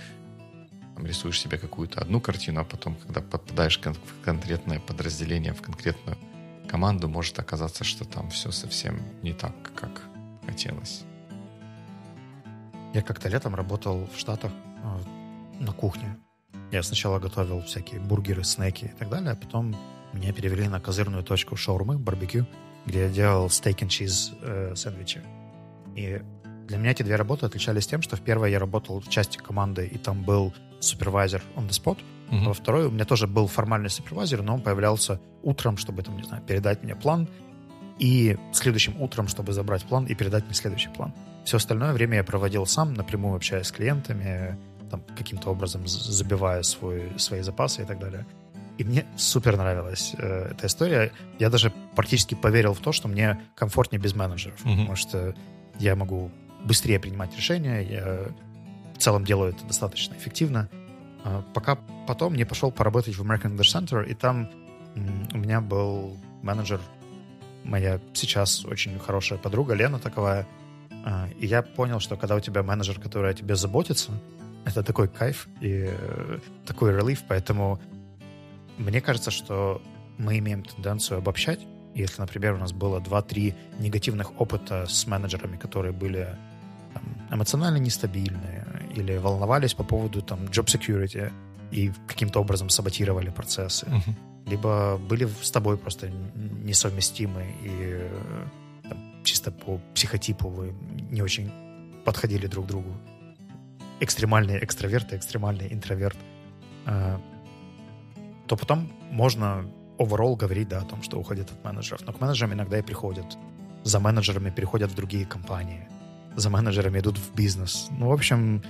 там, рисуешь себе какую-то одну картину, а потом, когда попадаешь в конкретное подразделение, в конкретную команду, может оказаться, что там все совсем не так, как хотелось. Я как-то летом работал в Штатах э, на кухне. Я сначала готовил всякие бургеры, снеки и так далее, а потом меня перевели на козырную точку шаурмы, барбекю, где я делал стейк и э, сэндвичи. И для меня эти две работы отличались тем, что в первой я работал в части команды, и там был супервайзер on the spot, uh-huh. а во второй у меня тоже был формальный супервайзер, но он появлялся утром, чтобы, там, не знаю, передать мне план, и следующим утром, чтобы забрать план и передать мне следующий план. Все остальное время я проводил сам, напрямую общаясь с клиентами, там, каким-то образом забивая свой, свои запасы и так далее. И мне супер нравилась э, эта история. Я даже практически поверил в то, что мне комфортнее без менеджеров, mm-hmm. потому что я могу быстрее принимать решения, я в целом делаю это достаточно эффективно. А пока потом не пошел поработать в American English Center, и там у меня был менеджер, моя сейчас очень хорошая подруга Лена таковая, а, и я понял, что когда у тебя менеджер, который о тебе заботится, это такой кайф и э, такой релиф, поэтому мне кажется, что мы имеем тенденцию обобщать. Если, например, у нас было 2-3 негативных опыта с менеджерами, которые были эмоционально нестабильные или волновались по поводу там, job security и каким-то образом саботировали процессы, uh-huh. либо были с тобой просто несовместимы и там, чисто по психотипу вы не очень подходили друг другу. Экстремальный экстраверт и экстремальный интроверт а, то потом можно overall говорить, да, о том, что уходит от менеджеров. Но к менеджерам иногда и приходят. За менеджерами переходят в другие компании. За менеджерами идут в бизнес. Ну, в общем,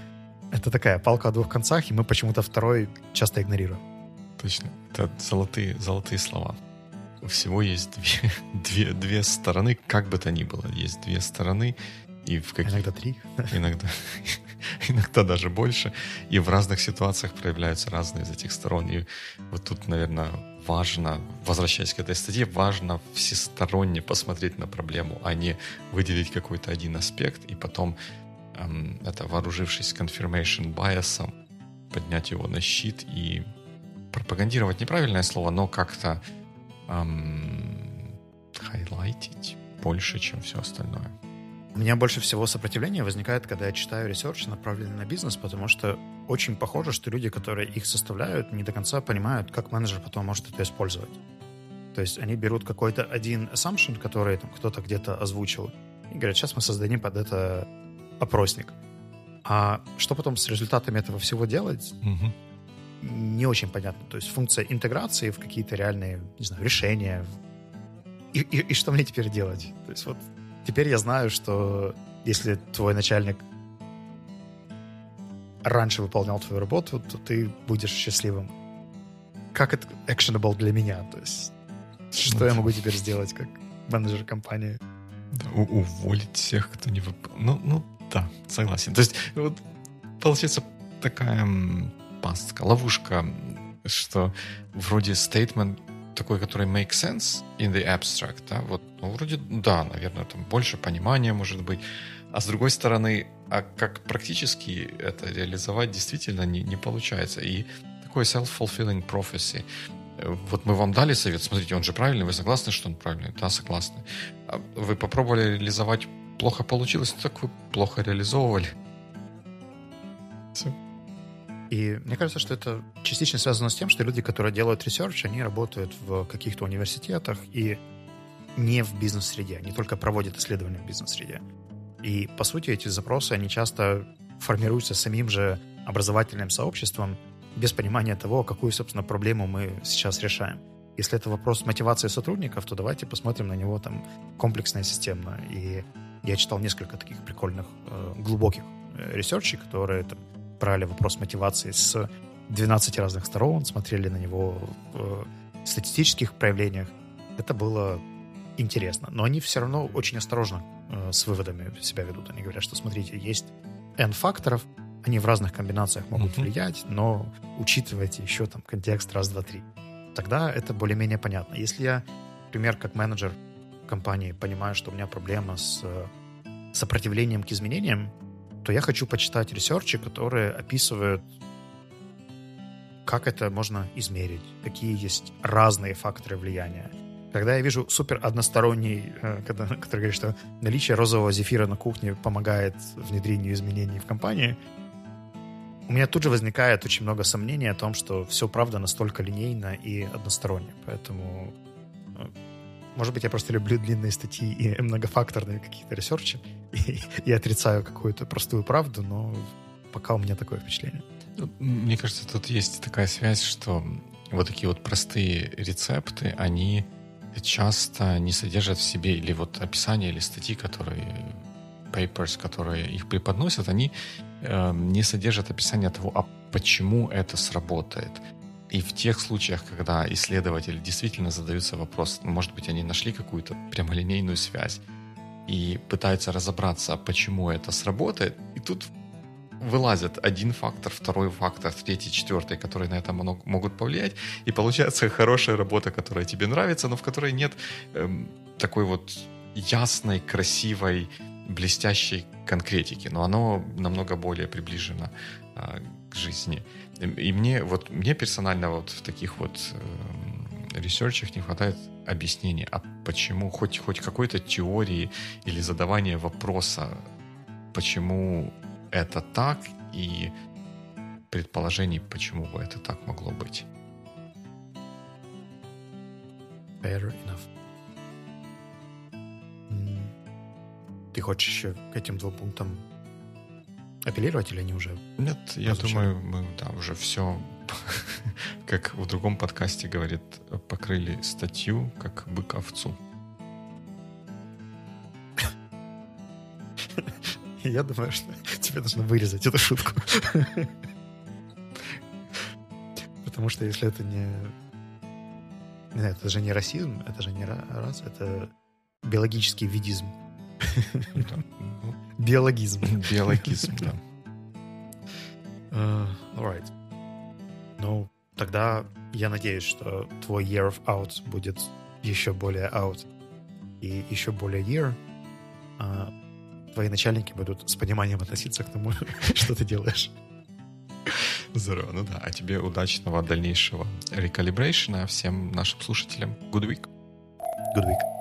это такая палка о двух концах, и мы почему-то второй часто игнорируем. Точно. Это золотые, золотые слова. Всего есть две, (laughs) две, две стороны, как бы то ни было. Есть две стороны, и в каких... Иногда три. Иногда, (laughs) иногда даже больше. И в разных ситуациях проявляются разные из этих сторон. И вот тут, наверное, важно, возвращаясь к этой статье, важно всесторонне посмотреть на проблему, а не выделить какой-то один аспект и потом, эм, это вооружившись confirmation bias, поднять его на щит и пропагандировать неправильное слово, но как-то эм, highlight ить больше, чем все остальное. У меня больше всего сопротивления возникает, когда я читаю research, направленный на бизнес, потому что очень похоже, что люди, которые их составляют, не до конца понимают, как менеджер потом может это использовать. То есть они берут какой-то один assumption, который там кто-то где-то озвучил, и говорят, сейчас мы создадим под это опросник. А что потом с результатами этого всего делать, угу. не очень понятно. То есть функция интеграции в какие-то реальные, не знаю, решения. И, и, и что мне теперь делать? То есть вот Теперь я знаю, что если твой начальник раньше выполнял твою работу, то ты будешь счастливым. Как это actionable для меня? То есть, что я могу теперь сделать как менеджер компании? Да, уволить всех, кто не выполнял. Ну, ну, да, согласен. То есть, вот, получается такая пастка, ловушка, что вроде statement такой, который make sense in the abstract, да, вот, ну, вроде, да, наверное, там больше понимания может быть, а с другой стороны, а как практически это реализовать действительно не, не получается. И такой self-fulfilling prophecy. Вот мы вам дали совет, смотрите, он же правильный, вы согласны, что он правильный? Да, согласны. А вы попробовали реализовать, плохо получилось, так вы плохо реализовывали. Все. И мне кажется, что это частично связано с тем, что люди, которые делают research, они работают в каких-то университетах и не в бизнес-среде, они только проводят исследования в бизнес-среде. И, по сути, эти запросы, они часто формируются самим же образовательным сообществом без понимания того, какую, собственно, проблему мы сейчас решаем. Если это вопрос мотивации сотрудников, то давайте посмотрим на него там комплексно и системно. И я читал несколько таких прикольных, э, глубоких э, research ей, которые там, брали вопрос мотивации с 12 разных сторон, смотрели на него в статистических проявлениях. Это было интересно. Но они все равно очень осторожно э, с выводами себя ведут. Они говорят, что, смотрите, есть N факторов, они в разных комбинациях могут mm-hmm. влиять, но учитывайте еще там контекст раз, два, три. Тогда это более-менее понятно. Если я, например, как менеджер компании понимаю, что у меня проблема с э, сопротивлением к изменениям, то я хочу почитать ресерчи, которые описывают, как это можно измерить, какие есть разные факторы влияния. Когда я вижу супер односторонний, э, когда, (laughs) который говорит, что наличие розового зефира на кухне помогает внедрению изменений в компании, у меня тут же возникает очень много сомнений о том, что все правда настолько линейно и односторонне. Поэтому, э, может быть, я просто люблю длинные статьи и многофакторные какие-то ресерчи (laughs) и, и отрицаю какую-то простую правду, но пока у меня такое впечатление. Ну, мне кажется, тут есть такая связь, что вот такие вот простые рецепты, они часто не содержат в себе или вот описания, или статьи, которые papers, которые их преподносят, они э, не содержат описания того, а почему это сработает. И в тех случаях, когда исследователи действительно задаются вопрос, может быть, они нашли какую-то прямолинейную связь и пытаются разобраться, почему это сработает, и тут вылазят один фактор, второй фактор, третий, четвертый, которые на это могут повлиять, и получается (laughs) хорошая работа, которая тебе нравится, но в которой нет эм, такой вот ясной, красивой блестящей конкретики, но оно намного более приближено а, к жизни. И мне вот мне персонально вот в таких вот э, ресерчах не хватает объяснения, а почему хоть хоть какой-то теории или задавания вопроса, почему это так и предположений, почему бы это так могло быть. Fair enough. Ты хочешь еще к этим двум пунктам апеллировать или они уже? Нет, я думаю, мы да, уже все, (laughs) как в другом подкасте говорит, покрыли статью, как бык овцу. (laughs) Я думаю, что тебе нужно вырезать эту шутку. (laughs) Потому что если это не... Нет, это же не расизм, это же не рас, это биологический видизм. Биологизм. (laughs) Биологизм, да. Uh, alright. Ну, тогда я надеюсь, что твой year of out будет еще более out и еще более year. А твои начальники будут с пониманием относиться к тому, (laughs) что ты делаешь. Здорово, ну да. А тебе удачного дальнейшего рекалибрейшена. Всем нашим слушателям good week. Good week.